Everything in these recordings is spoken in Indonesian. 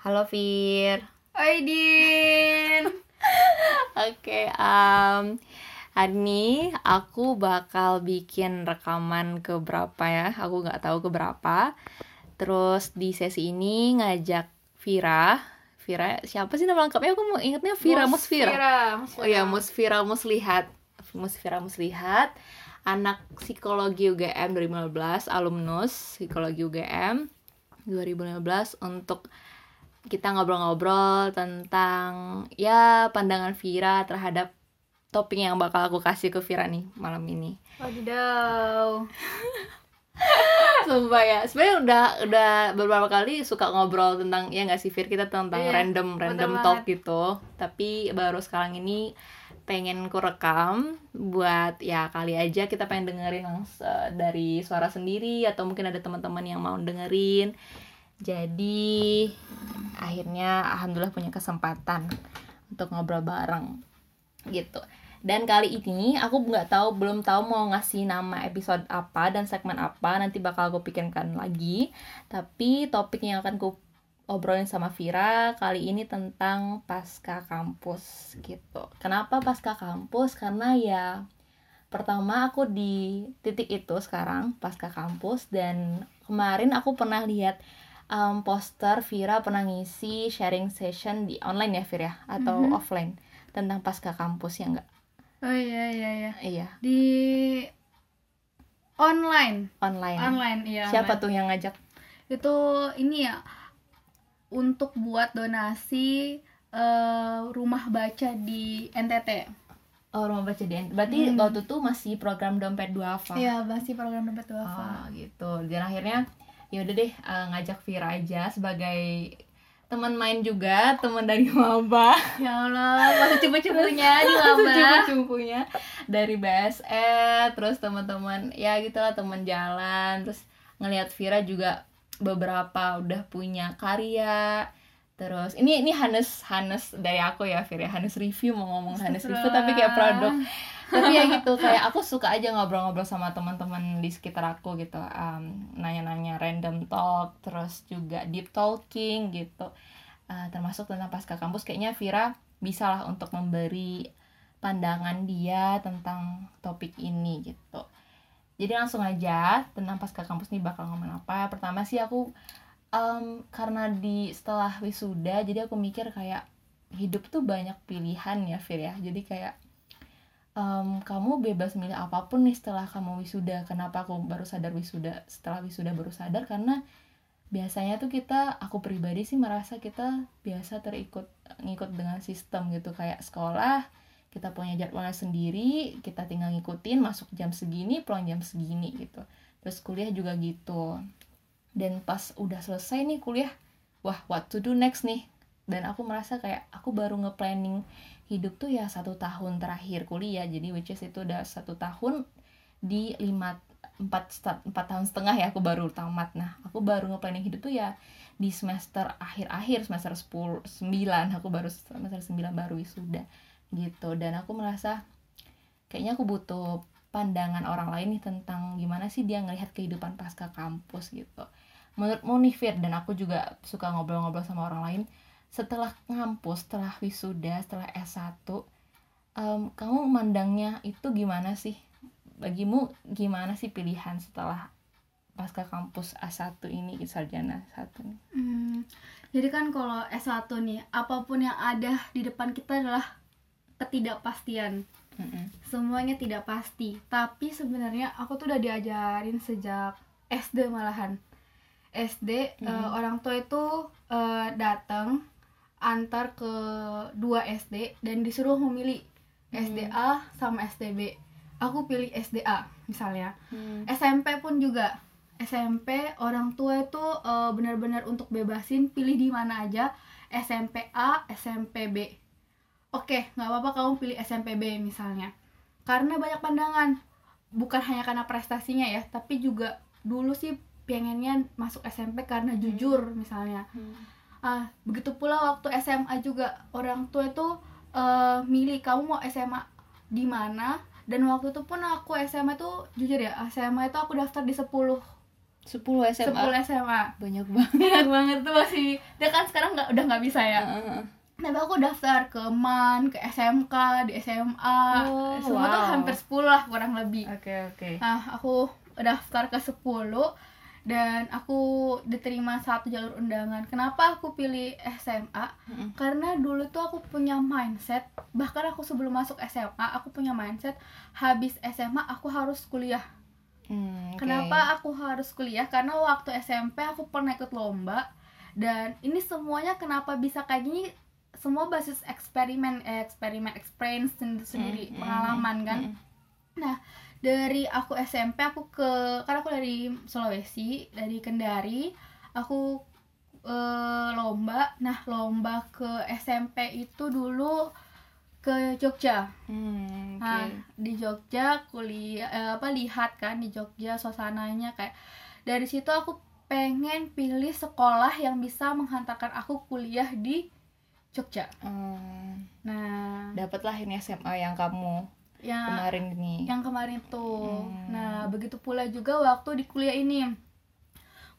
Halo Fir. Oi Din. Oke, um, hari ini aku bakal bikin rekaman ke berapa ya? Aku nggak tahu ke berapa. Terus di sesi ini ngajak Vira. Vira siapa sih nama lengkapnya? Aku mau ingetnya Vira Musfira. Musfira. Oh ya, Musfira Muslihat. Musfira Muslihat, anak psikologi UGM 2015, alumnus psikologi UGM 2015 untuk kita ngobrol-ngobrol tentang ya pandangan Vira terhadap topik yang bakal aku kasih ke Vira nih malam ini. Wadidaw. Sumpah ya, sebenarnya udah udah beberapa kali suka ngobrol tentang ya nggak sih Fir kita tentang Iya, random random banget. talk gitu. Tapi baru sekarang ini pengen ku rekam buat ya kali aja kita pengen dengerin langs- eh, dari suara sendiri atau mungkin ada teman-teman yang mau dengerin. Jadi akhirnya alhamdulillah punya kesempatan untuk ngobrol bareng gitu. Dan kali ini aku nggak tahu belum tahu mau ngasih nama episode apa dan segmen apa nanti bakal aku pikirkan lagi. Tapi topik yang akan ku obrolin sama Vira kali ini tentang pasca kampus gitu. Kenapa pasca kampus? Karena ya pertama aku di titik itu sekarang pasca kampus dan kemarin aku pernah lihat um, poster Vira pernah ngisi sharing session di online ya Vira ya? atau Mhm. offline tentang pasca kampus ya enggak? Oh iya iya iya. Iya, Di online. online. Online iya. Siapa online. tuh yang ngajak? Itu ini ya untuk buat donasi eh, rumah baca di NTT. Oh, rumah baca di Berarti Hmm. waktu itu masih program dompet duafa. Iya, masih program dompet duafa. Oh, gitu. Dan akhirnya ya udah deh eh, ngajak Vira aja sebagai teman main juga, teman dari maba. Ya Allah, masih cupu-cupunya di maba. Cupu-cupunya dari BSE, terus teman-teman ya gitulah teman jalan, terus ngelihat Vira juga beberapa udah punya karya. Terus ini ini Hanes Hanes dari aku ya Vira, Hanes review mau ngomong Hanes review tapi kayak produk tapi ya gitu kayak aku suka aja ngobrol-ngobrol sama teman-teman di sekitar aku gitu um, nanya-nanya random talk terus juga deep talking gitu. Uh, termasuk tentang pasca kampus kayaknya Vira bisa lah untuk memberi pandangan dia tentang topik ini gitu. Jadi langsung aja tentang pasca kampus nih bakal ngomong apa. Pertama sih aku um, karena di setelah wisuda jadi aku mikir kayak hidup tuh banyak pilihan ya Fir ya. Jadi kayak em, kamu bebas milih apa pun nih setelah kamu wisuda. Kenapa aku baru sadar wisuda setelah wisuda baru sadar? Karena biasanya tuh kita aku pribadi sih merasa kita biasa terikut ngikut dengan sistem gitu. Kayak sekolah kita punya jadwalnya sendiri kita tinggal ngikutin masuk jam segini pulang jam segini gitu. Terus kuliah juga gitu. Dan pas udah selesai nih kuliah wah what to do next nih? Dan aku merasa kayak aku baru nge-planning hidup tuh ya satu tahun terakhir kuliah. Jadi which is itu udah satu tahun di lima empat empat tahun setengah ya aku baru tamat. Nah aku baru nge-planning hidup tuh ya di semester akhir-akhir semester 10 9 aku baru semester 9 baru wisuda gitu. Dan aku merasa kayaknya aku butuh pandangan orang lain nih tentang gimana sih dia ngelihat kehidupan pasca kampus gitu. Menurutmu nih Fir dan aku juga suka ngobrol-ngobrol sama orang lain setelah ngampus setelah wisuda setelah S1 em, kamu mandangnya itu gimana sih bagimu gimana sih pilihan setelah pasca kampus A1 ini sarjana satu nih Hmm, jadi kan kalau S1 nih, apa pun yang ada di depan kita adalah ketidakpastian. Mm-mm. Semuanya tidak pasti. Tapi sebenarnya aku tuh udah diajarin sejak SD malahan. SD eh, Mhm. orang tua itu eh, datang antar ke dua SD dan disuruh memilih SDA sama STB. Aku pilih SDA misalnya. SMP pun juga. SMP orang tua itu eh, benar-benar untuk bebasin pilih di mana aja. SMP A SMP B. Oke nggak apa-apa kamu pilih SMP B misalnya. Karena banyak pandangan. Bukan hanya karena prestasinya ya tapi juga dulu sih pengennya masuk SMP karena jujur misalnya ah begitu pula waktu SMA juga. Orang tua itu eh, milih kamu mau SMA di mana? Dan waktu itu pun aku SMA tuh jujur ya SMA itu aku daftar di 10 10 SMA 10 SMA banyak banget. Banyak banget tuh masih. Dia kan sekarang nggak udah nggak bisa ya. Heeh. tapi aku daftar ke MAN ke SMK di SMA Oh, semua tuh wow. hampir 10 lah kurang lebih. Oke oke. Nah, aku daftar ke 10 dan aku diterima satu jalur undangan. Kenapa aku pilih SMA? Mm-mm. Karena dulu tuh aku punya mindset, bahkan aku sebelum masuk SMA, aku punya mindset habis SMA aku harus kuliah. Hmm, oke. Kenapa aku harus kuliah? Karena waktu SMP aku pernah ikut lomba dan ini semuanya kenapa bisa kayak gini? Semua basis eksperimen, eh, eksperimen, experience sendiri, sendiri Mm, mm, pengalaman kan mm, dari aku SMP aku ke karena aku dari Sulawesi dari Kendari aku eh, lomba. Nah lomba ke SMP itu dulu ke Jogja. Hmm, oke. nah di Jogja kuliah eh, apa lihat kan di Jogja suasananya kayak. Dari situ aku pengen pilih sekolah yang bisa menghantarkan aku kuliah di Jogja. Hmm, nah. Dapatlah ini SMA yang kamu yang kemarin ini yang kemarin tuh. Hmm. Nah, begitu pula juga waktu di kuliah ini.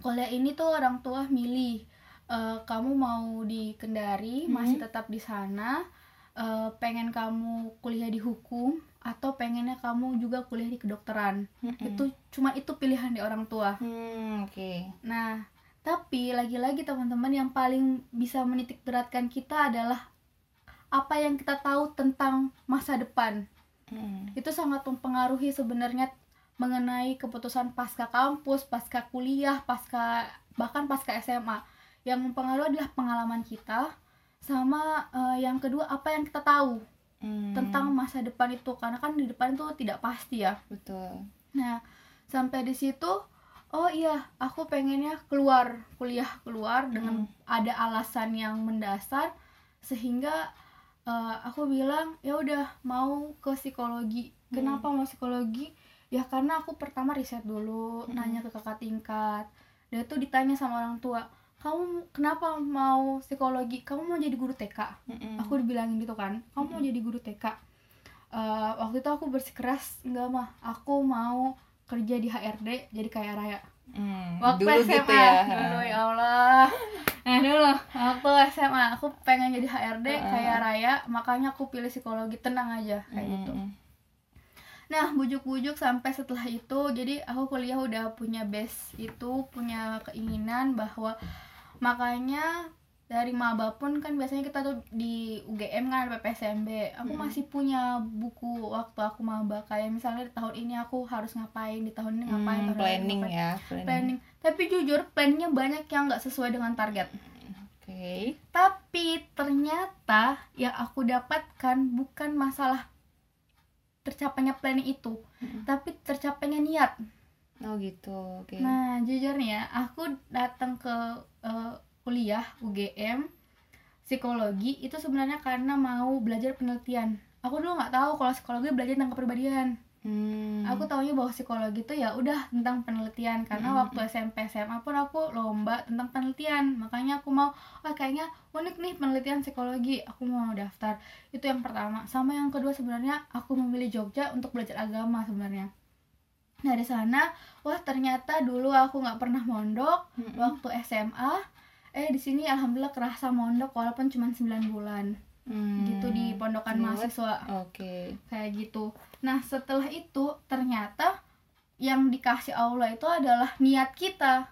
Kuliah ini tuh orang tua milih eh, kamu mau di Kendari, Hmm. masih tetap di sana, eh, pengen kamu kuliah di hukum atau pengennya kamu juga kuliah di kedokteran. Mm-mm. Itu cuma itu pilihan di orang tua. Hmm, oke Nah, tapi lagi-lagi teman-teman yang paling bisa menitik beratkan kita adalah apa yang kita tahu tentang masa depan Hmm. itu sangat mempengaruhi sebenarnya mengenai keputusan pasca kampus, pasca kuliah, pasca bahkan pasca SMA. Yang mempengaruhi adalah pengalaman kita sama eh, yang kedua apa yang kita tahu Hmm, tentang masa depan itu karena kan di depan itu tidak pasti ya. betul Nah, sampai di situ oh iya, aku pengennya keluar, kuliah keluar dengan ada alasan yang mendasar sehingga eh, aku bilang ya udah mau ke psikologi. Kenapa mau psikologi? Ya karena aku pertama riset dulu, nanya ke kakak tingkat. Dan itu ditanya sama orang tua, "Kamu kenapa mau psikologi? Kamu mau jadi guru TK?" Mm-mm. aku dibilangin gitu kan kamu mau jadi guru TK Eh, waktu itu aku bersikeras enggak mah aku mau kerja di HRD jadi kaya raya Hmm, waktu dulu SMA gitu ya. Dulu ya Allah. Nah dulu. Waktu SMA aku pengen jadi HRD Heeh. kaya raya makanya aku pilih psikologi. Tenang aja kayak Mm-mm. gitu. nah bujuk-bujuk sampai setelah itu jadi aku kuliah udah punya base itu punya keinginan bahwa makanya dari maba pun kan biasanya kita tuh di UGM kan ada PPSMB aku Mm-mm. masih punya buku waktu aku maba. Kayak misalnya di tahun ini aku harus ngapain di tahun ini ngapain Hmm, tahun ini planning ngapain. ya planning, planning. Tapi jujur planningnya banyak yang nggak sesuai dengan target. Oke. Tapi ternyata yang aku dapatkan bukan masalah tercapainya planning itu Mm-mm. tapi tercapainya niat. Oh gitu. Oke. Nah, jujur nih ya, aku datang ke eh, kuliah UGM psikologi itu sebenarnya karena mau belajar penelitian. Aku dulu nggak tahu kalau psikologi belajar tentang kepribadian. Hmm. Aku taunya bahwa psikologi itu ya udah tentang penelitian karena Hmm. waktu SMP SMA pun aku lomba tentang penelitian. Makanya aku mau wah kayaknya unik nih penelitian psikologi. Aku mau daftar. Itu yang pertama. Sama yang kedua sebenarnya aku memilih Jogja untuk belajar agama sebenarnya. Nah, Dari sana, wah ternyata dulu aku nggak pernah mondok Mm-mm. waktu SMA. Eh di sini alhamdulillah kerasa mondok walaupun cuma 9 bulan Hmm. gitu di pondokan mahasiswa oke kayak gitu. Nah setelah itu ternyata yang dikasih Allah itu adalah niat kita,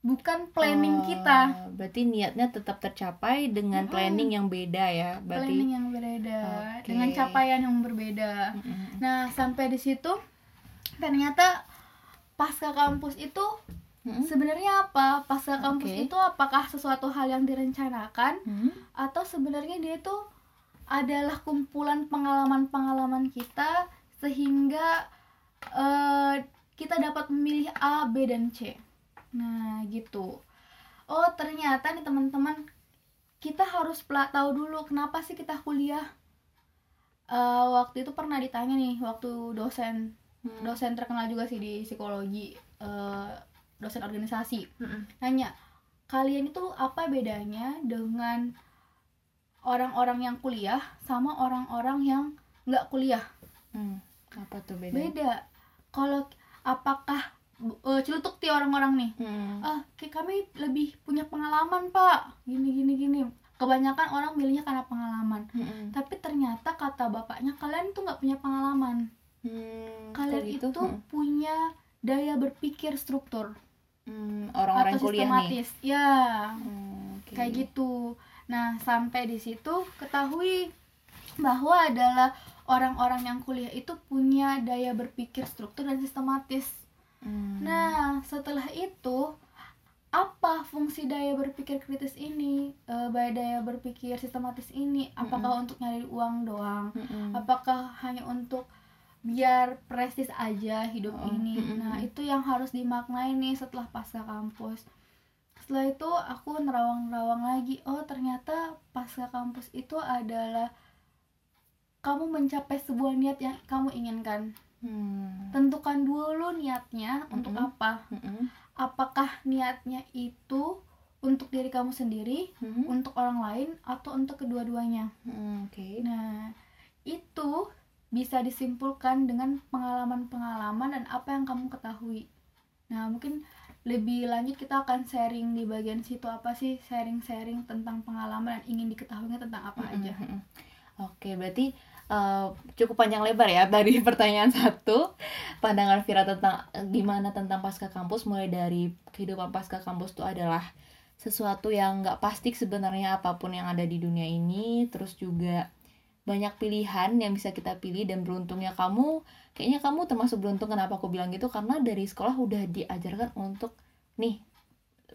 bukan planning Oh, kita. berarti niatnya tetap tercapai dengan Mm-mm. planning yang beda ya berarti Planning yang berbeda Oke. dengan capaian yang berbeda. Mm-mm. Nah sampai di situ ternyata pasca kampus itu Mm-mm. sebenarnya apa? Pasca kampus Oke. itu apakah sesuatu hal yang direncanakan Hmm. atau sebenarnya dia itu adalah kumpulan pengalaman-pengalaman kita sehingga eh, kita dapat memilih A, B dan C. Nah, gitu. Oh, ternyata nih teman-teman kita harus tahu dulu kenapa sih kita kuliah. Eh, waktu itu pernah ditanya nih waktu dosen Hmm. dosen terkenal juga sih di psikologi eh, dosen organisasi Mm-mm. nanya kalian itu apa bedanya dengan orang-orang yang kuliah sama orang-orang yang nggak kuliah Hmm. apa tuh beda beda kalau apakah uh, celutuk ti orang-orang nih Hmm. ah kayak kami lebih punya pengalaman pak gini gini gini kebanyakan orang milihnya karena pengalaman Hmm. tapi ternyata kata bapaknya kalian tuh nggak punya pengalaman Hmm, kalian gitu? itu Hmm. punya daya berpikir struktur Hmm, orang-orang atau kuliah nih sistematis ya Hmm, oke. kayak gitu nah sampai di situ ketahui bahwa adalah orang-orang yang kuliah itu punya daya berpikir struktur dan sistematis Hmm. Nah, setelah itu apa fungsi daya berpikir kritis ini, Eh, baik daya berpikir sistematis ini? Apakah untuk nyari uang doang? Mm-mm. Apakah hanya untuk biar prestis aja hidup Oh, ini? Nah, itu yang harus dimaknai nih setelah pasca kampus. Setelah itu aku nerawang-nerawang lagi, oh ternyata pasca kampus itu adalah kamu mencapai sebuah niat yang kamu inginkan Hmm. tentukan dulu niatnya untuk Mm-mm. apa Mm-mm. apakah niatnya itu untuk diri kamu sendiri Mhm. untuk orang lain atau untuk kedua-duanya Hmm, Oke. nah itu bisa disimpulkan dengan pengalaman-pengalaman dan apa yang kamu ketahui. Nah mungkin lebih lanjut kita akan sharing di bagian situ apa sih sharing-sharing tentang pengalaman dan ingin diketahuinya tentang apa aja. Mm-mm. Oke, berarti eh, cukup panjang lebar ya dari pertanyaan satu. Pandangan Vira tentang eh, gimana tentang pasca kampus mulai dari kehidupan pasca kampus itu adalah sesuatu yang nggak pasti sebenarnya apa pun yang ada di dunia ini terus juga banyak pilihan yang bisa kita pilih dan beruntungnya kamu kayaknya kamu termasuk beruntung kenapa aku bilang gitu karena dari sekolah udah diajarkan untuk nih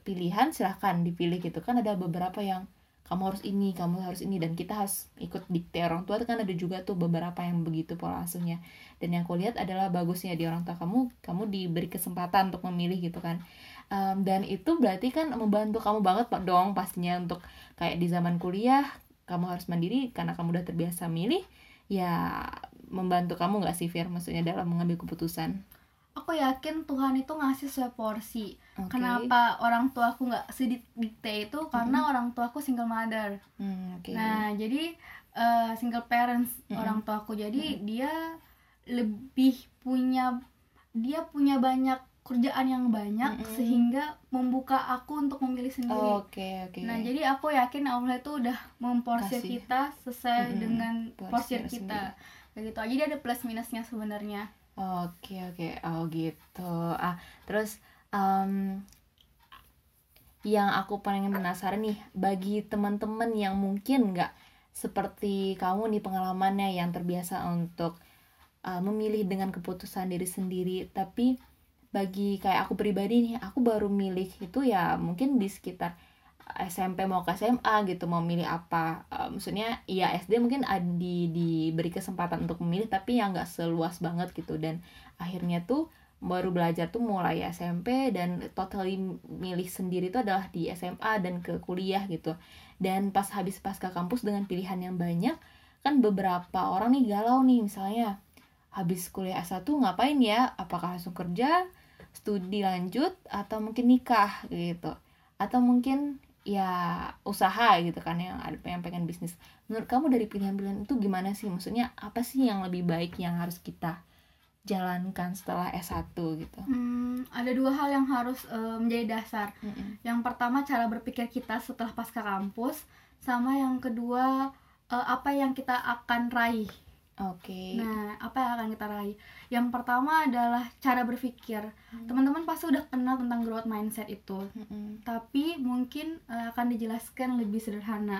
pilihan silahkan dipilih gitu kan. Ada beberapa yang kamu harus ini kamu harus ini dan kita harus ikut dikte orang tua kan. Ada juga tuh beberapa yang begitu pola asuhnya. Dan yang aku lihat adalah bagusnya di orang tua kamu kamu diberi kesempatan untuk memilih gitu kan. Em, dan itu berarti kan membantu kamu banget dong pastinya untuk kayak di zaman kuliah kamu harus mandiri karena kamu udah terbiasa milih ya membantu kamu nggak sih Fir maksudnya dalam mengambil keputusan aku yakin Tuhan itu ngasih sesuai porsi Oke. Kenapa orang tuaku nggak sedikte itu karena orang tuaku single mother. Hmm, oke Nah, jadi eh, single parents Mm-mm. orang tuaku. Jadi dia lebih punya dia punya banyak kerjaan yang banyak Mm-mm. sehingga membuka aku untuk memilih sendiri. oke oke Nah, jadi aku yakin Allah itu udah memporsir Kasih. kita sesuai Mm-mm. dengan Porsir kita. Kayak gitu. Jadi ada plus minusnya sebenarnya. Oke oke oh gitu ah terus em, yang aku paling penasaran nih bagi teman-teman yang mungkin nggak seperti kamu nih pengalamannya yang terbiasa untuk uh, memilih dengan keputusan diri sendiri tapi bagi kayak aku pribadi nih aku baru milih itu ya mungkin di sekitar SMP mau ke SMA gitu mau milih apa. Eh, maksudnya ya SD mungkin di diberi kesempatan untuk memilih tapi yang nggak seluas banget gitu. Dan akhirnya tuh baru belajar tuh mulai SMP dan totally milih sendiri itu adalah di SMA dan ke kuliah gitu. Dan pas habis pasca kampus dengan pilihan yang banyak kan beberapa orang nih galau nih misalnya habis kuliah S1 ngapain ya? Apakah langsung kerja studi lanjut atau mungkin nikah gitu atau mungkin ya usaha gitu kan yang ada yang pengen bisnis menurut kamu dari pilihan-pilihan itu gimana sih maksudnya apa sih yang lebih baik yang harus kita jalankan setelah S1 gitu Hmm, ada dua hal yang harus eh, menjadi dasar. Mm-mm. Yang pertama cara berpikir kita setelah pasca kampus, sama yang kedua eh, apa yang kita akan raih. Oke Nah, apa yang akan kita raih? Yang pertama adalah cara berpikir. Teman-teman pasti udah kenal tentang growth mindset itu, Mm-mm. tapi mungkin eh, akan dijelaskan lebih sederhana.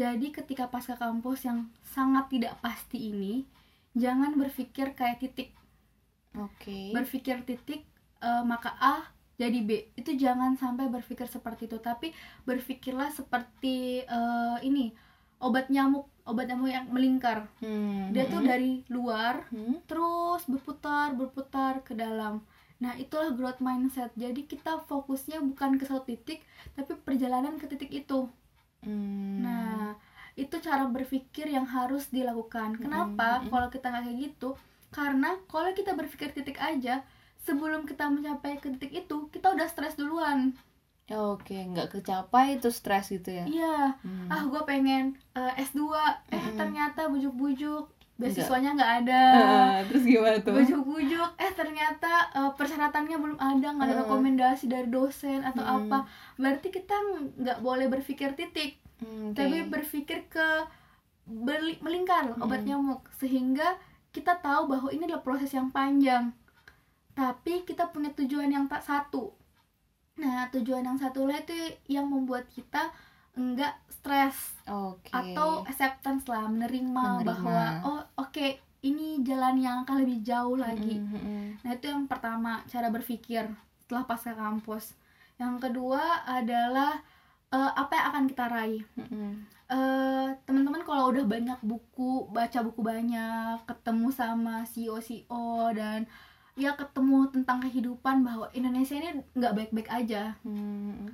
Jadi ketika pasca kampus yang sangat tidak pasti ini, jangan berpikir kayak titik oke berpikir titik eh, maka A jadi B itu jangan sampai berpikir seperti itu tapi berpikirlah seperti eh, ini obat nyamuk obat nyamuk yang melingkar Hmm, dia tuh mm-mm. dari luar Hmm, terus berputar berputar ke dalam nah itulah growth mindset jadi kita fokusnya bukan ke satu titik tapi perjalanan ke titik itu hmm. Nah, itu cara berpikir yang harus dilakukan. Kenapa? Mm-mm. Kalau kita nggak kayak gitu, karena kalau kita berpikir titik aja, sebelum kita mencapai ke titik itu, kita udah stres duluan. Oke nggak kecapai itu stres gitu ya? Iya, Hmm. ah gue pengen eh, S2, eh Mm-mm. ternyata bujuk-bujuk. Beasiswanya nggak. ada. Ah, terus gimana tuh? Bujuk-bujuk. Eh ternyata eh, persyaratannya belum ada nggak ada Hmm. rekomendasi dari dosen atau Hmm. apa. Berarti kita nggak boleh berpikir titik. Hmm, oke. tapi berpikir ke berli- melingkar Hmm. obat nyamuk. Sehingga kita tahu bahwa ini adalah proses yang panjang. Tapi kita punya tujuan yang tak satu nah tujuan yang satu lah itu yang membuat kita enggak stres oke atau acceptance lah menerima, Menerima. bahwa oh oke ini jalan yang akan lebih jauh lagi Mm, mm, mm. Nah itu yang pertama cara berpikir setelah pasca kampus. Yang kedua adalah eh, apa yang akan kita raih. Mm, mm. Eh, Teman-teman kalau udah banyak buku, baca buku banyak, ketemu sama CEO CEO dan ya ketemu tentang kehidupan bahwa Indonesia ini nggak baik-baik aja. Mm, mm.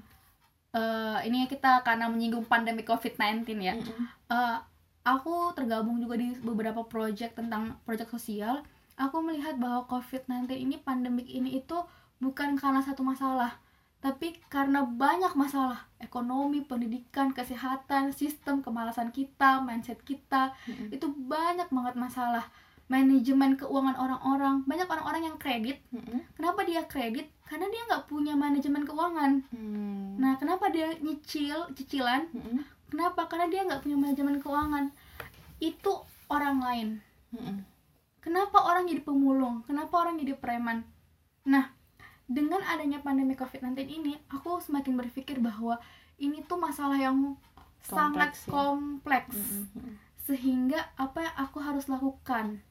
Eh, ini kita karena menyinggung pandemi COVID-19 ya. Mm, mm. Eh, aku tergabung juga di beberapa project tentang project sosial. Aku melihat bahwa COVID-19 ini pandemik ini itu bukan karena satu masalah, tapi karena banyak masalah ekonomi, pendidikan, kesehatan, sistem kemalasan kita, mindset kita Mm-mm. itu banyak banget masalah. Manajemen keuangan orang-orang, banyak orang-orang yang kredit. Mm-mm. Kenapa dia kredit? Karena dia nggak punya manajemen keuangan. Mm. Nah, kenapa dia nyicil cicilan? Mm-mm. Kenapa? Karena dia nggak punya manajemen keuangan. Itu orang lain. Mm-mm. Kenapa orang jadi pemulung? Kenapa orang jadi preman? Nah, dengan adanya pandemi COVID-19 ini, aku semakin berpikir bahwa ini tuh masalah yang sangat Kompleks ya. kompleks. Mm-mm. Sehingga apa yang aku harus lakukan?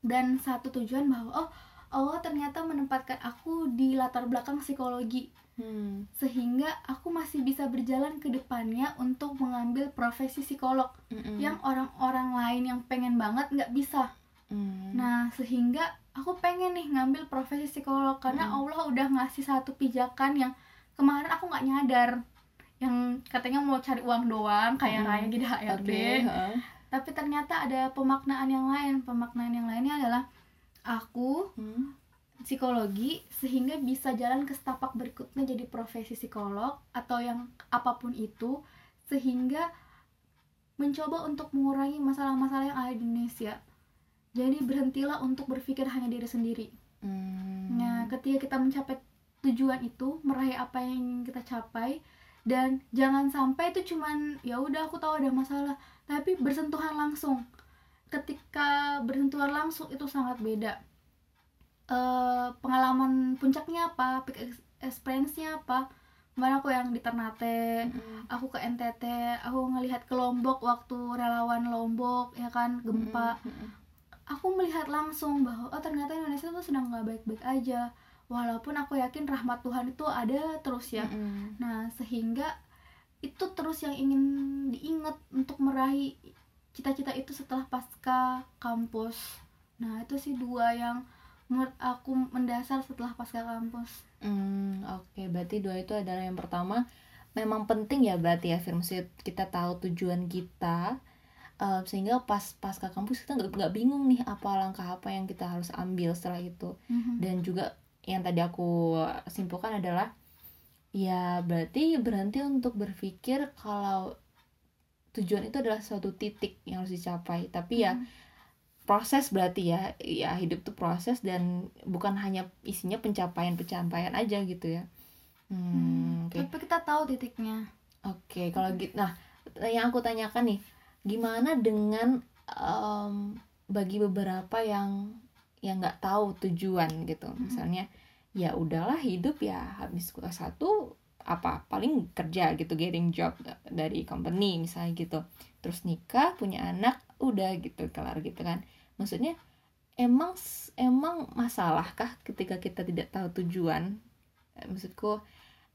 Dan satu tujuan bahwa oh, Allah ternyata menempatkan aku di latar belakang psikologi Mm. sehingga aku masih bisa berjalan ke depannya untuk mengambil profesi psikolog Mm-mm. yang orang-orang lain yang pengen banget nggak bisa. Mm. Nah, sehingga aku pengen nih ngambil profesi psikolog karena Hmm. Allah udah ngasih satu pijakan yang kemarin aku nggak nyadar yang katanya mau cari uang doang kayak Hmm. raya di HRD Oke, heeh. Tapi ternyata ada pemaknaan yang lain pemaknaan yang lainnya adalah aku Mm. psikologi sehingga bisa jalan ke setapak berikutnya jadi profesi psikolog atau yang apa pun itu sehingga mencoba untuk mengurangi masalah-masalah yang ada di Indonesia. Jadi berhentilah untuk berpikir hanya diri sendiri. Mm. Nah, ketika kita mencapai tujuan itu, meraih apa yang ingin kita capai dan jangan sampai itu cuman ya udah aku tahu ada masalah, tapi bersentuhan langsung. Ketika bersentuhan langsung itu sangat beda. Eh, pengalaman puncaknya apa, peak ex- experience-nya apa? Kemarin aku yang di Ternate, Mm-mm. aku ke NTT, aku ngelihat ke Lombok waktu relawan Lombok ya kan gempa Mm-mm. aku melihat langsung bahwa oh ternyata Indonesia tuh sedang nggak baik-baik aja walaupun aku yakin rahmat Tuhan itu ada terus ya Mm-mm. nah sehingga itu terus yang ingin diingat untuk meraih cita-cita itu setelah pasca kampus. Nah itu sih dua yang menurut aku mendasar setelah pasca kampus. Hmm, oke, berarti dua itu adalah yang pertama memang penting ya berarti ya Fir, Maksudnya kita tahu tujuan kita eh, sehingga pas pasca kampus kita nggak nggak bingung nih apa langkah apa yang kita harus ambil setelah itu. Dan juga yang tadi aku simpulkan adalah ya berarti berhenti untuk berpikir kalau tujuan itu adalah suatu titik yang harus dicapai. Tapi ya Mhm. proses berarti ya. Ya hidup tuh proses dan bukan hanya isinya pencapaian pencapaian aja gitu ya. Hmm, hmm, oke. tapi kita tahu titiknya. Oke kalau gitu nah yang aku tanyakan nih gimana dengan em, bagi beberapa yang yang nggak tahu tujuan gitu. Misalnya ya udahlah hidup ya habis kuliah satu apa paling kerja gitu getting job dari company misalnya gitu. Terus nikah punya anak udah gitu kelar gitu kan. Maksudnya emang emang masalahkah ketika kita tidak tahu tujuan? Maksudku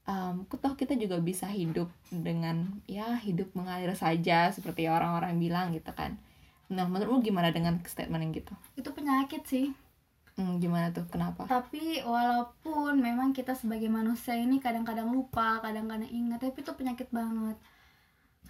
aku tahu kita juga bisa hidup dengan ya hidup mengalir saja seperti orang-orang bilang gitu kan. Nah menurutmu gimana dengan statement yang gitu? Itu penyakit sih Hmm, gimana tuh? Kenapa? Tapi walaupun memang kita sebagai manusia ini kadang-kadang lupa kadang-kadang ingat tapi itu penyakit banget.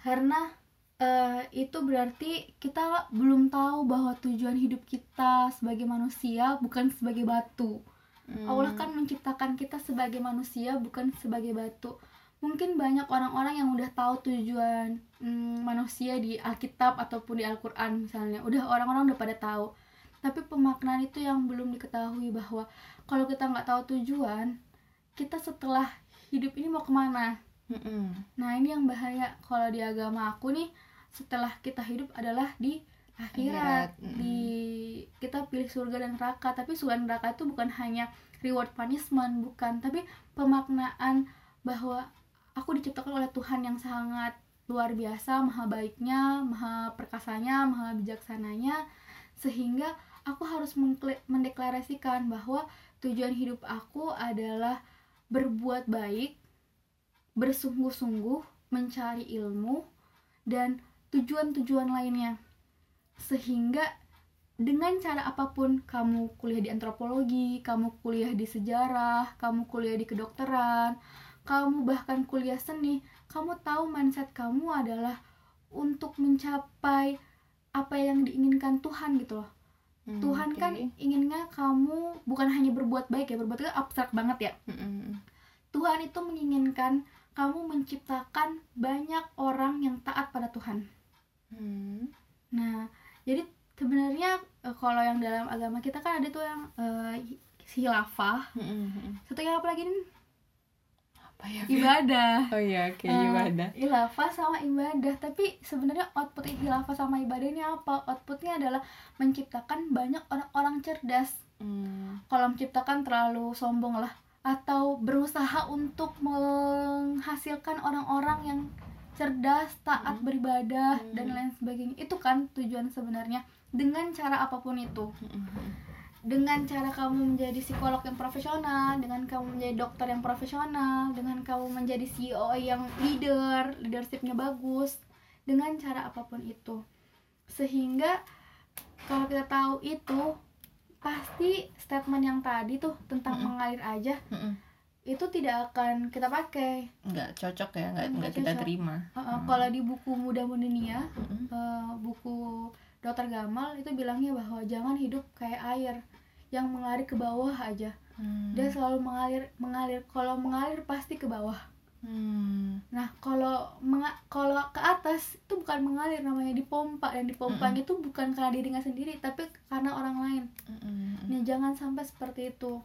Karena eh, itu berarti kita belum tahu bahwa tujuan hidup kita sebagai manusia bukan sebagai batu. Hmm, Allah kan menciptakan kita sebagai manusia bukan sebagai batu. Mungkin banyak orang-orang yang udah tahu tujuan mm, manusia di Alkitab ataupun di Al-Quran misalnya. Udah orang-orang udah pada tahu tapi pemaknaan itu yang belum diketahui bahwa kalau kita nggak tahu tujuan kita setelah hidup ini mau ke mana? Mm-mm. nah ini yang bahaya. Kalau di agama aku nih setelah kita hidup adalah di akhirat. Akhirat, mm. di kita pilih surga dan neraka. Tapi surga dan neraka itu bukan hanya reward punishment bukan. Tapi pemaknaan bahwa aku diciptakan oleh Tuhan yang sangat luar biasa maha baiknya maha perkasanya maha bijaksananya. Sehingga aku harus mendeklarasikan bahwa tujuan hidup aku adalah berbuat baik bersungguh-sungguh mencari ilmu dan tujuan-tujuan lainnya sehingga dengan cara apa pun kamu kuliah di antropologi, kamu kuliah di sejarah, kamu kuliah di kedokteran, kamu bahkan kuliah seni, kamu tahu mindset kamu adalah untuk mencapai apa yang diinginkan Tuhan gitu loh. Hmm, Tuhan oke. kan inginnya kamu bukan hanya berbuat baik ya, berbuat baik kan abstrak banget ya. Mm-mm. Tuhan itu menginginkan kamu menciptakan banyak orang yang taat pada Tuhan. Hmm. Nah, jadi sebenarnya eh, kalau yang dalam agama kita kan ada tuh yang eh, hilafah. Mm-mm. Satu yang apa lagi nih? Apa ya Ibadah. oh iya oke Eh, ibadah Hilafah sama ibadah. Tapi sebenarnya output hilafah sama ibadah ini apa? Outputnya adalah menciptakan banyak orang-orang cerdas. Hmm. Kalau menciptakan terlalu sombong lah. Atau berusaha untuk menghasilkan orang-orang yang cerdas, taat Hmm. beribadah Hmm. dan lain sebagainya. Itu kan tujuan sebenarnya dengan cara apa pun itu. Mm-mm. Dengan cara kamu menjadi psikolog yang profesional, dengan kamu menjadi dokter yang profesional, dengan kamu menjadi CEO yang leader, leadershipnya bagus, dengan cara apa pun itu. Sehingga kalau kita tahu itu, pasti statement yang tadi tuh tentang Mm-mm. mengalir aja Mm-mm. itu tidak akan kita pakai. nggak cocok ya nggak Nggak kita cocok. terima Uh-uh, Hmm. Kalau di buku Muda Mendunia, Mm-mm. eh, buku Dr. Gamal itu bilangnya bahwa jangan hidup kayak air yang mengalir ke bawah aja. Hmm. Dia selalu mengalir mengalir kalau mengalir pasti ke bawah. Hmm. Nah, kalau menga- kalau ke atas itu bukan mengalir namanya dipompa dan dipompanya itu bukan karena dirinya sendiri tapi karena orang lain. Mm-mm. Nah, jangan sampai seperti itu.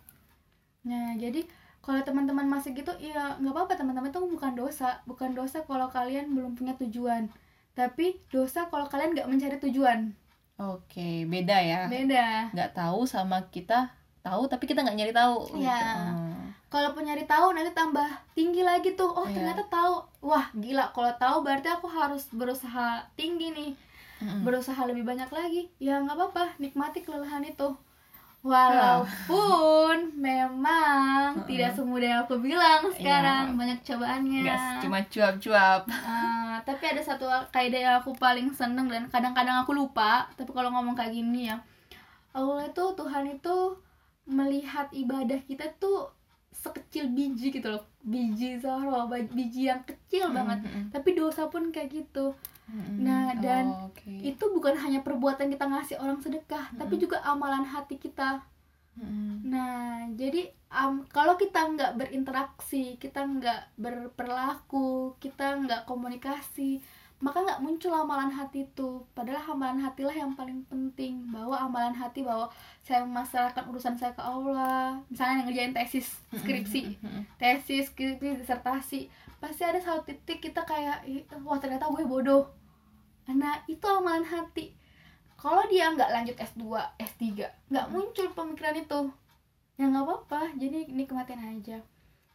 Nah, jadi kalau teman-teman masih gitu, ya nggak apa-apa teman-teman itu bukan dosa, bukan dosa kalau kalian belum punya tujuan. Tapi dosa kalau kalian nggak mencari tujuan. Oke beda ya Beda. nggak tahu sama kita tahu tapi kita nggak nyari tahu gitu. Iya. Hmm. Kalau penyari tahu nanti tambah tinggi lagi tuh. Oh, Iya. ternyata tahu. Wah, gila. Kalau tahu berarti aku harus berusaha tinggi nih. Mm-mm. Berusaha lebih banyak lagi. Ya nggak apa-apa, nikmati kelelahan itu. Walaupun memang Heeh. tidak semudah yang aku bilang sekarang, Iya. banyak cobaannya. nggak cuma cuap-cuap Eh, tapi ada satu kaidah yang aku paling seneng dan kadang-kadang aku lupa. Tapi kalau ngomong kayak gini ya, Allah itu Tuhan itu melihat ibadah kita tuh sekecil biji gitu loh, biji zahro, biji yang kecil banget. Mm-mm. Tapi dosa pun kayak gitu. Nah, dan Oh, oke. Itu bukan hanya perbuatan kita ngasih orang sedekah, tapi juga amalan hati kita. Mm-mm. Nah, jadi am, kalau kita nggak berinteraksi, kita nggak berperilaku, kita nggak komunikasi, maka nggak muncul amalan hati itu. Padahal amalan hatilah yang paling penting. Bahwa amalan hati bahwa saya memasrahkan urusan saya ke Allah. Misalnya ngerjain tesis, skripsi, tesis, skripsi, disertasi, pasti ada satu titik kita kayak, "Ih, wah ternyata gue bodoh. Nah, itu amalan hati. Kalau dia nggak lanjut S2, S3, nggak muncul pemikiran itu. Ya nggak apa-apa, jadi nikmatin aja.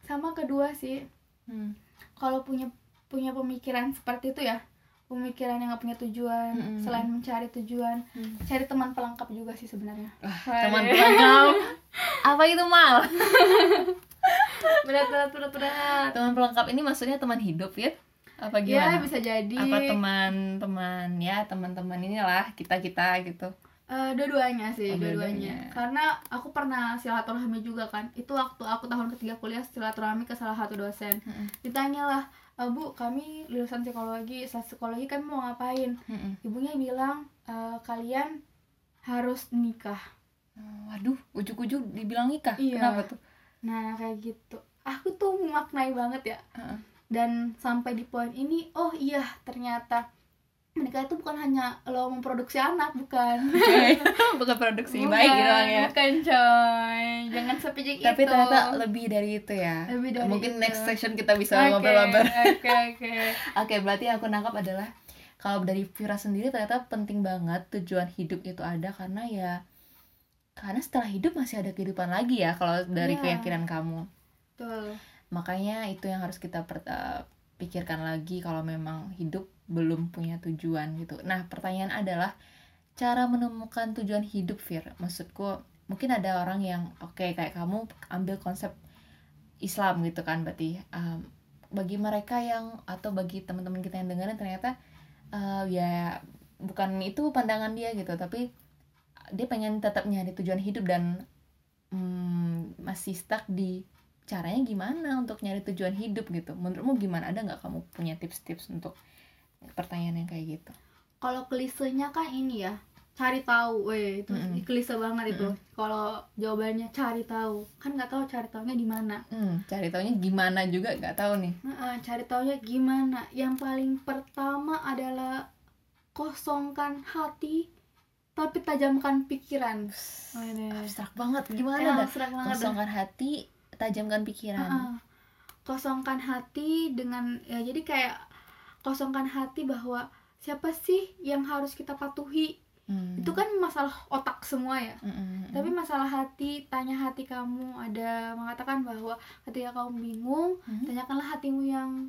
Sama kedua sih, Mm. kalau punya punya pemikiran seperti itu ya, pemikiran yang nggak punya tujuan, Mm-mm. selain mencari tujuan, Mm. cari teman pelengkap juga sih sebenarnya. teman pelengkap apa itu mal berat berat berat berat. teman pelengkap ini maksudnya teman hidup ya apa Ya gimana bisa jadi. apa teman-teman ya teman-teman inilah kita kita gitu Eh, dua-duanya sih, Oh, dua-duanya. Karena aku pernah silaturahmi juga kan. Itu waktu aku tahun ketiga kuliah silaturahmi ke salah satu dosen. Mm-mm. Ditanyalah, "Eh, Bu, kami lulusan psikologi, saat psikologi kan mau ngapain?" Mm-mm. Ibunya bilang, "Eh, kalian harus nikah." Oh, waduh ujuk-ujuk dibilang nikah Iya. kenapa tuh Nah, kayak gitu. Aku tuh memaknai banget ya. Dan sampai di poin ini oh iya ternyata menikah itu bukan hanya lo memproduksi anak bukan. Bukan produksi baik gitu kan ya. bukan coy. Jangan sepijik itu. tapi ternyata lebih dari itu ya. Lebih dari mungkin itu. next section kita bisa ngobrol-ngobrol. oke oke. Oke berarti yang aku nangkap adalah kalau dari Vira sendiri ternyata penting banget tujuan hidup itu ada karena ya karena setelah hidup masih ada kehidupan lagi ya kalau dari Iya. keyakinan kamu. Betul makanya itu yang harus kita per- eh, pikirkan lagi kalau memang hidup belum punya tujuan gitu. Nah pertanyaan adalah cara menemukan tujuan hidup Fir. Maksudku mungkin ada orang yang oke kayak kamu ambil konsep Islam gitu kan berarti um, bagi mereka yang atau bagi teman-teman kita yang dengerin ternyata eh, ya bukan itu pandangan dia gitu tapi dia pengen tetap nyari tujuan hidup dan hmm, masih stuck di caranya gimana untuk nyari tujuan hidup gitu? Menurutmu gimana? Ada nggak kamu punya tips-tips untuk pertanyaan yang kayak gitu? Kalau klisenya kan ini ya cari tahu. Weh itu Mm-mm. klise banget itu. Kalau jawabannya cari tahu kan nggak tahu cari tahunya di mana. Hmm, cari taunya gimana juga nggak tahu nih. Heeh, cari tahunya gimana. Yang paling pertama adalah kosongkan hati tapi tajamkan pikiran. Waduh. abstrak banget. Gimana Emang dah? abstrak banget dah. kosongkan hati tajamkan pikiran Heeh. kosongkan hati dengan ya jadi kayak kosongkan hati bahwa siapa sih yang harus kita patuhi Hmm. itu kan masalah otak semua ya Mm-mm. tapi masalah hati tanya hati kamu ada mengatakan bahwa ketika kamu bingung Mhm. tanyakanlah hatimu yang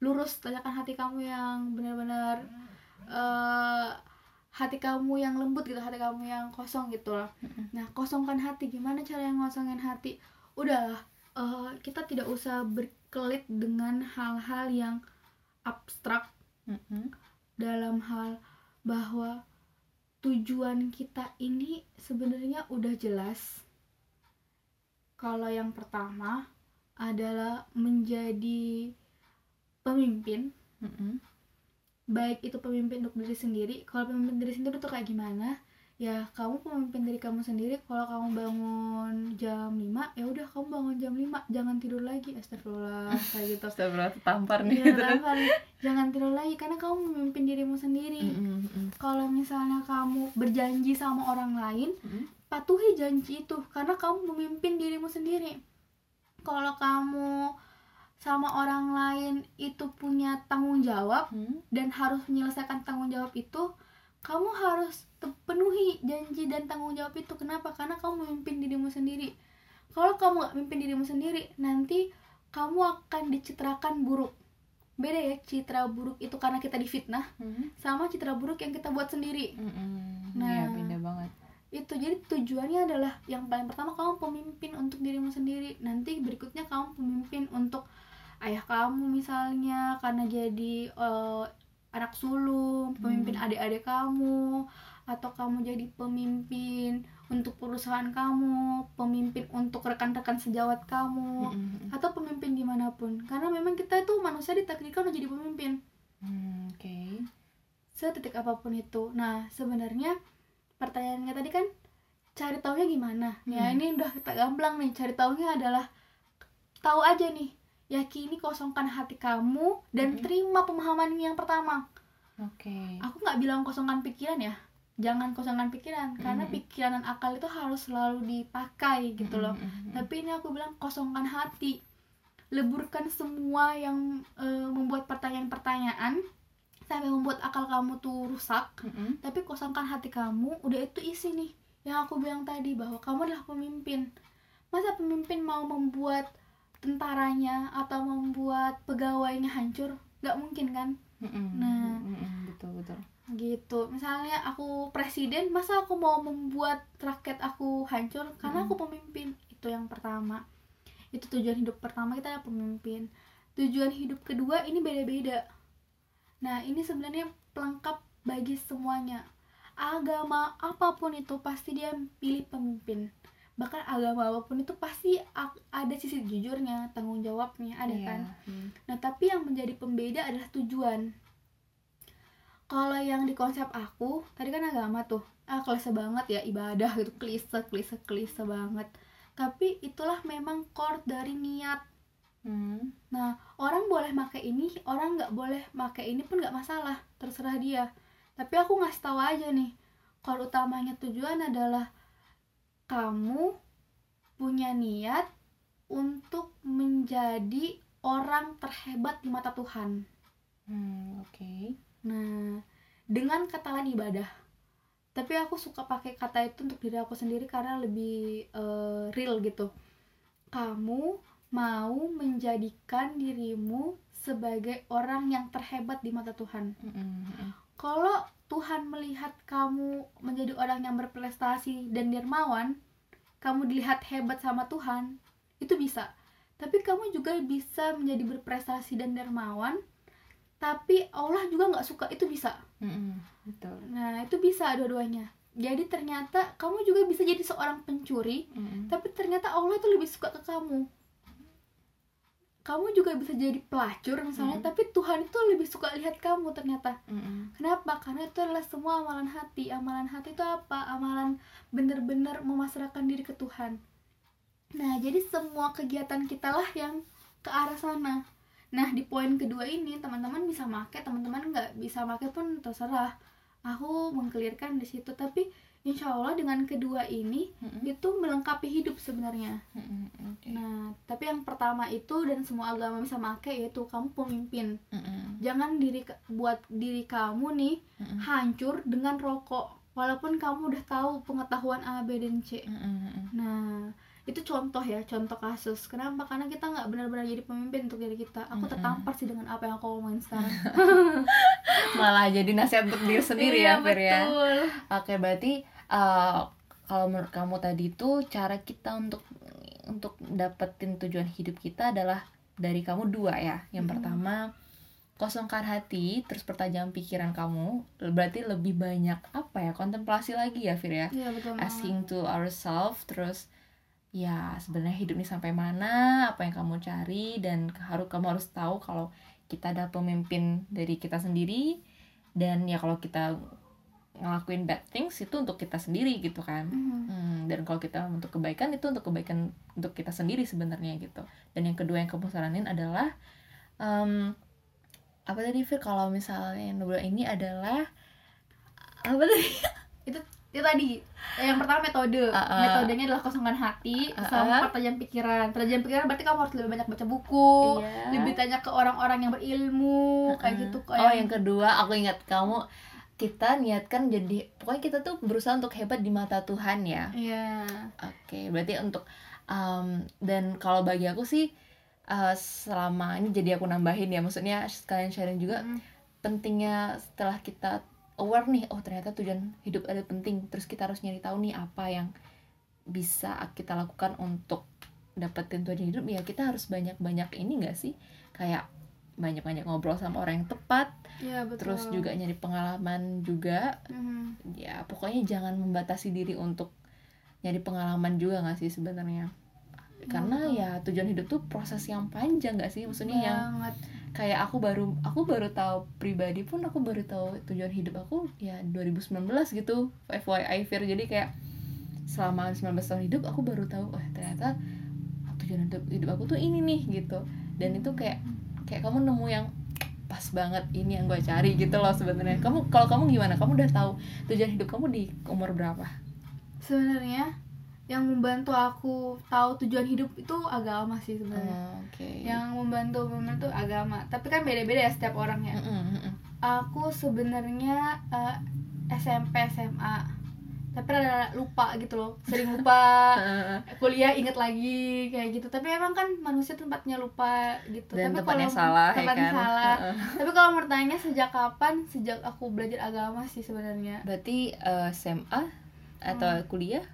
lurus tanyakan hati kamu yang benar-benar eh, hati kamu yang lembut gitu hati kamu yang kosong gitu loh Mhm. nah kosongkan hati gimana cara yang ngosongin hati udahlah eh, kita tidak usah berkelit dengan hal-hal yang abstrak Mm-mm. dalam hal bahwa tujuan kita ini sebenarnya udah jelas. Kalau yang pertama adalah menjadi pemimpin, Mm-mm. baik itu pemimpin untuk diri sendiri. Kalau pemimpin diri sendiri tuh kayak gimana? Ya, kamu pemimpin diri kamu sendiri. Kalau kamu bangun jam 5, ya udah kamu bangun jam 5, jangan tidur lagi. Astagfirullah, kayak gitu. Astagfirullah tampar nih Iya, kenapa? jangan tidur lagi karena kamu memimpin dirimu sendiri. Mm-mm, mm-mm. kalau misalnya kamu berjanji sama orang lain Mm. patuhi janji itu karena kamu memimpin dirimu sendiri kalau kamu sama orang lain itu punya tanggung jawab Hmm. dan harus menyelesaikan tanggung jawab itu kamu harus penuhi janji dan tanggung jawab itu kenapa karena kamu memimpin dirimu sendiri kalau kamu gak memimpin dirimu sendiri nanti kamu akan dicitrakan buruk beda ya citra buruk itu karena kita difitnah Hmm. sama citra buruk yang kita buat sendiri Mm-mm. Nah. Iya, beda banget itu jadi tujuannya adalah yang paling pertama kamu pemimpin untuk dirimu sendiri nanti berikutnya kamu pemimpin untuk ayah kamu misalnya karena jadi eh, anak sulung pemimpin Hmm. adik-adik kamu atau kamu jadi pemimpin untuk perusahaan kamu pemimpin untuk rekan-rekan sejawat kamu Mm-mm. atau pemimpin di mana pun karena memang kita itu manusia ditakdirkan untuk jadi pemimpin Hmm, Oke. setitik apa pun itu. Nah, sebenarnya pertanyaannya tadi kan cari taunya gimana? Ya, Hmm. ini udah kita gamblang nih. Cari taunya adalah tahu aja nih. Yakini kosongkan hati kamu dan Hmm. terima pemahaman yang pertama. Oke. Aku nggak bilang kosongkan pikiran ya. Jangan kosongkan pikiran karena Hmm. pikiran dan akal itu harus selalu dipakai gitu loh. Mm-mm. Tapi ini aku bilang kosongkan hati. Leburkan semua yang eh, membuat pertanyaan-pertanyaan sampai membuat akal kamu tuh rusak tapi kosongkan hati kamu udah itu isi nih yang aku bilang tadi bahwa kamu adalah pemimpin masa pemimpin mau membuat tentaranya atau membuat pegawainya hancur nggak mungkin kan Mm-mm. Nah. Mm-mm. betul betul. Gitu. Misalnya aku presiden masa aku mau membuat rakyat aku hancur? Karena aku pemimpin. Itu yang pertama. Itu tujuan hidup pertama kita adalah pemimpin. Tujuan hidup kedua ini beda-beda. Nah ini sebenarnya pelengkap bagi semuanya. Agama apa pun itu pasti dia pilih pemimpin. Bahkan agama apa pun itu pasti ada sisi jujurnya tanggung jawabnya ada Iya. kan? Hmm. Nah, tapi yang menjadi pembeda adalah tujuan. Kalau yang di konsep aku, tadi kan agama tuh, ah klise banget ya ibadah gitu, klise, klise, klise banget. Tapi itulah memang core dari niat. Hmm. Nah, orang boleh pakai ini, orang nggak boleh pakai ini pun nggak masalah, terserah dia. Tapi aku ngasih tahu aja nih, kalau utamanya tujuan adalah kamu punya niat untuk menjadi orang terhebat di mata Tuhan. Hmm, oke. Nah, dengan kata lain ibadah. Tapi aku suka pakai kata itu untuk diri aku sendiri karena lebih eh, real gitu. Kamu mau menjadikan dirimu sebagai orang yang terhebat di mata Tuhan. Mm-mm. Kalau Tuhan melihat kamu menjadi orang yang berprestasi dan dermawan, kamu dilihat hebat sama Tuhan, itu bisa. Tapi kamu juga bisa menjadi berprestasi dan dermawan, tapi Allah juga nggak suka, itu bisa. Mm-mm. Betul. Nah, itu bisa dua-duanya. Jadi ternyata kamu juga bisa jadi seorang pencuri, Mm-mm. tapi ternyata Allah itu lebih suka ke kamu. Kamu juga bisa jadi pelacur misalnya, Mm. tapi Tuhan itu lebih suka lihat kamu ternyata. Mm-mm. Kenapa? Karena itu adalah semua amalan hati. Amalan hati itu apa? Amalan benar-benar memasrahkan diri ke Tuhan. Nah, jadi semua kegiatan kita lah yang ke arah sana. Nah, di poin kedua ini teman-teman bisa make, teman-teman nggak bisa make pun terserah. Aku mengkelirkan di situ, tapi insya Allah dengan kedua ini Mm-mm. itu melengkapi hidup sebenarnya. Mm-mm. Oke. Nah, tapi yang pertama itu dan semua agama bisa make yaitu kamu pemimpin. Mm-mm. Jangan diri buat diri kamu nih Mm-mm. hancur dengan rokok walaupun kamu udah tahu pengetahuan A, B, dan C. Mm-mm. Nah, itu contoh ya, contoh kasus. Kenapa? Karena kita nggak benar-benar jadi pemimpin untuk diri kita. Aku tertampar sih dengan apa yang aku omongin sekarang. Malah jadi nasihat untuk diri sendiri Iya, ya, Fir ya. Oke, berarti uh, kalau menurut kamu tadi tuh cara kita untuk untuk dapetin tujuan hidup kita adalah dari kamu dua ya. Yang Mm-mm. pertama kosongkan hati, terus pertajam pikiran kamu. Berarti lebih banyak apa ya? Kontemplasi lagi ya, Fir ya. Iya, betul. Asking to ourselves, terus ya sebenarnya hidup ini sampai mana, apa yang kamu cari dan harus kamu harus tahu kalau kita ada pemimpin dari kita sendiri. Dan ya kalau kita ngelakuin bad things itu untuk kita sendiri gitu kan. Mhm. Hmm, dan kalau kita untuk kebaikan itu untuk kebaikan untuk kita sendiri sebenarnya gitu. Dan yang kedua yang kamu saranin adalah em, apa tadi Fir? Kalau misalnya yang kedua ini adalah apa tadi? Itu itu tadi yang pertama metode. Ah, ah. Metodenya adalah kosongkan hati Ah, sama ah. pertajam pikiran. Pertajam pikiran berarti kamu harus lebih banyak baca buku, Iya. lebih tanya ke orang-orang yang berilmu, kayak Uh-uh. gitu Oh, yang kedua aku ingat kamu kita niatkan jadi pokoknya kita tuh berusaha untuk hebat di mata Tuhan ya. Iya. Oke, berarti untuk um, dan kalau bagi aku sih uh, selama ini jadi aku nambahin ya, maksudnya sekalian sharing juga Mm. pentingnya setelah kita aware nih, oh ternyata tujuan hidup ada penting, terus kita harus nyari tahu nih apa yang bisa kita lakukan untuk dapetin tujuan hidup. Ya kita harus banyak-banyak ini gak sih? Kayak banyak-banyak ngobrol sama orang yang tepat. Iya, betul. terus juga nyari pengalaman juga. Mhm. ya pokoknya jangan membatasi diri untuk nyari pengalaman juga nggak sih sebenarnya? Karena ya tujuan hidup tuh proses yang panjang nggak sih? Maksudnya yang banget kayak aku baru aku baru tahu pribadi pun aku baru tahu tujuan hidup aku ya 2019 gitu FYI Fir. Jadi kayak selama 19 tahun hidup aku baru tahu oh ternyata tujuan hidup, hidup aku tuh ini nih gitu. Dan itu kayak kayak kamu nemu yang pas banget ini yang gue cari gitu loh sebenarnya. Kamu kalau kamu gimana? Kamu udah tahu tujuan hidup kamu di umur berapa? Sebenarnya yang membantu aku tahu tujuan hidup itu agama sih sebenarnya. Oh, oke. Yang membantu membantu agama. Tapi kan beda-beda ya setiap orang ya. Mm-mm. aku sebenarnya eh, SMP SMA tapi rada lupa gitu loh. Sering lupa. Kuliah inget lagi kayak gitu. Tapi emang kan manusia tempatnya lupa gitu. Dan tapi tempatnya kalau salah ya tempatnya kan? salah. Tapi kalau mau tanya sejak kapan sejak aku belajar agama sih sebenarnya? Berarti eh, SMA atau kuliah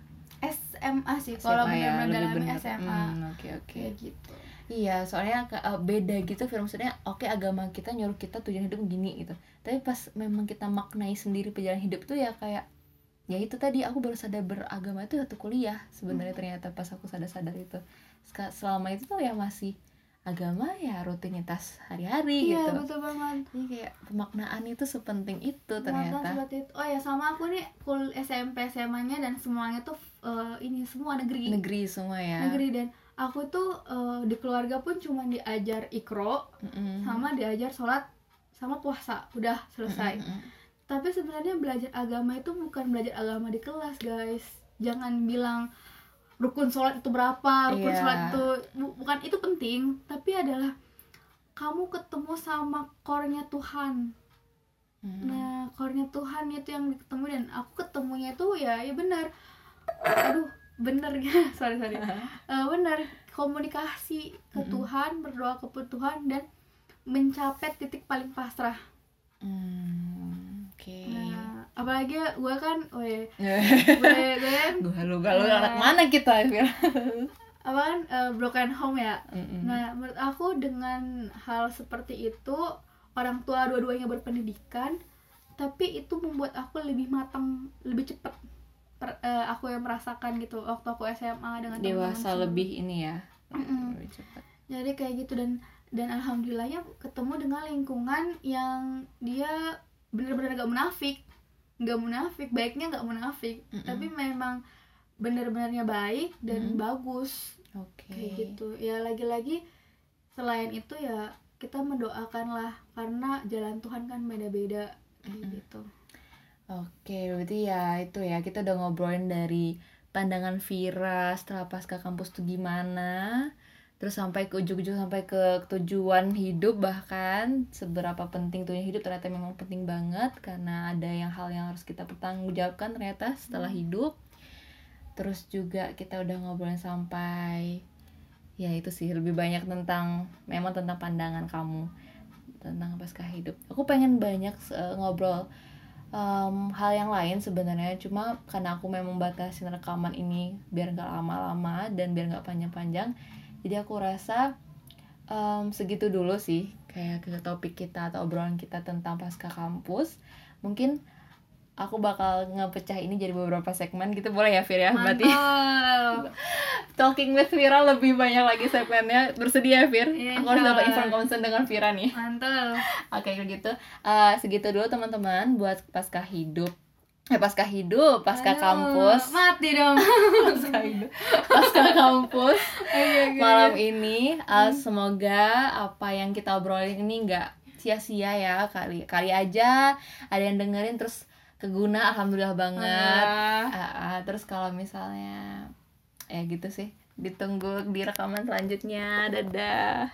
SMA sih kalau ya, benar-benar dalamnya bener. SMA Hmm, oke oke kayak gitu Iya, soalnya uh, beda gitu Fir. maksudnya oke agama kita nyuruh kita tujuan hidup gini gitu. Tapi pas memang kita maknai sendiri perjalanan hidup tuh ya kayak ya itu tadi aku baru sadar beragama itu waktu kuliah sebenarnya ternyata pas aku sadar-sadar itu. Selama itu tuh ya masih agama ya rutinitas hari-hari iya gitu. betul banget Jadi kayak pemaknaan itu sepenting itu Ternyata ternyata. seperti itu. Oh ya sama aku nih kul SMP SMA-nya dan semuanya tuh eh, ini semua negeri. Negeri semua ya. Negeri dan aku tuh eh, di keluarga pun cuma diajar ikro Mm-mm. sama diajar sholat sama puasa udah selesai Mm-mm. tapi sebenarnya belajar agama itu bukan belajar agama di kelas guys jangan bilang rukun sholat itu berapa rukun Iya. sholat itu bu- bukan itu penting tapi adalah kamu ketemu sama core-nya Tuhan Mm. nah core-nya Tuhan itu yang ketemu dan aku ketemunya itu ya ya benar aduh bener ya. Sorry sorry. Eh, benar komunikasi ke Mm-mm. Tuhan berdoa ke Tuhan dan mencapai titik paling pasrah. Hmm, Oke. nah apalagi gue kan Gue gue gue kan lu galau anak mana kita Fir? apa kan? Eh, broken home ya. Mm-mm. nah menurut aku dengan hal seperti itu orang tua dua-duanya berpendidikan tapi itu membuat aku lebih matang lebih cepat Per- eh, aku yang merasakan gitu waktu aku SMA dengan Dewasa lebih ini ya. Lebih cepat. jadi kayak gitu dan dan alhamdulillahnya ketemu dengan lingkungan yang dia bener-bener gak munafik nggak munafik baiknya nggak munafik Mm-mm. tapi memang bener-benernya baik dan Mm-mm. bagus Oke. kayak gitu ya lagi-lagi selain itu ya kita mendoakan lah karena jalan Tuhan kan beda-beda kayak Mm-mm. gitu Oke, berarti ya itu ya kita udah ngobrolin dari pandangan Vira setelah pasca kampus tuh gimana, terus sampai ke ujung-ujung sampai ke tujuan hidup bahkan seberapa penting tujuan hidup ternyata memang penting banget karena ada yang hal yang harus kita pertanggungjawabkan ternyata setelah hidup. Terus juga kita udah ngobrolin sampai ya itu sih lebih banyak tentang memang tentang pandangan kamu tentang pasca hidup. Aku pengen banyak eh, ngobrol em, hal yang lain sebenarnya cuma karena aku memang batasin rekaman ini biar nggak lama-lama dan biar nggak panjang-panjang jadi aku rasa em, segitu dulu sih kayak ke topik kita atau obrolan kita tentang pasca kampus. Mungkin aku bakal ngepecah ini jadi beberapa segmen gitu. Boleh ya Fir ya? Berarti talking with Vira lebih banyak lagi segmennya. Bersedia Fir? Iya, aku harus dapat inform concern dengan Vira nih. Mantap Oke kalau gitu. Eh, segitu dulu teman-teman buat pasca hidup. Eh pasca hidup pasca Aduh, kampus. mati dong. Pasca hidup. Pasca kampus. Iya, iya. malam ini Eh, semoga apa yang kita obrolin ini nggak sia-sia ya. Kali kali aja ada yang dengerin terus keguna alhamdulillah banget. Ah, ah, terus kalau misalnya ya gitu sih. Ditunggu di rekaman selanjutnya. Dadah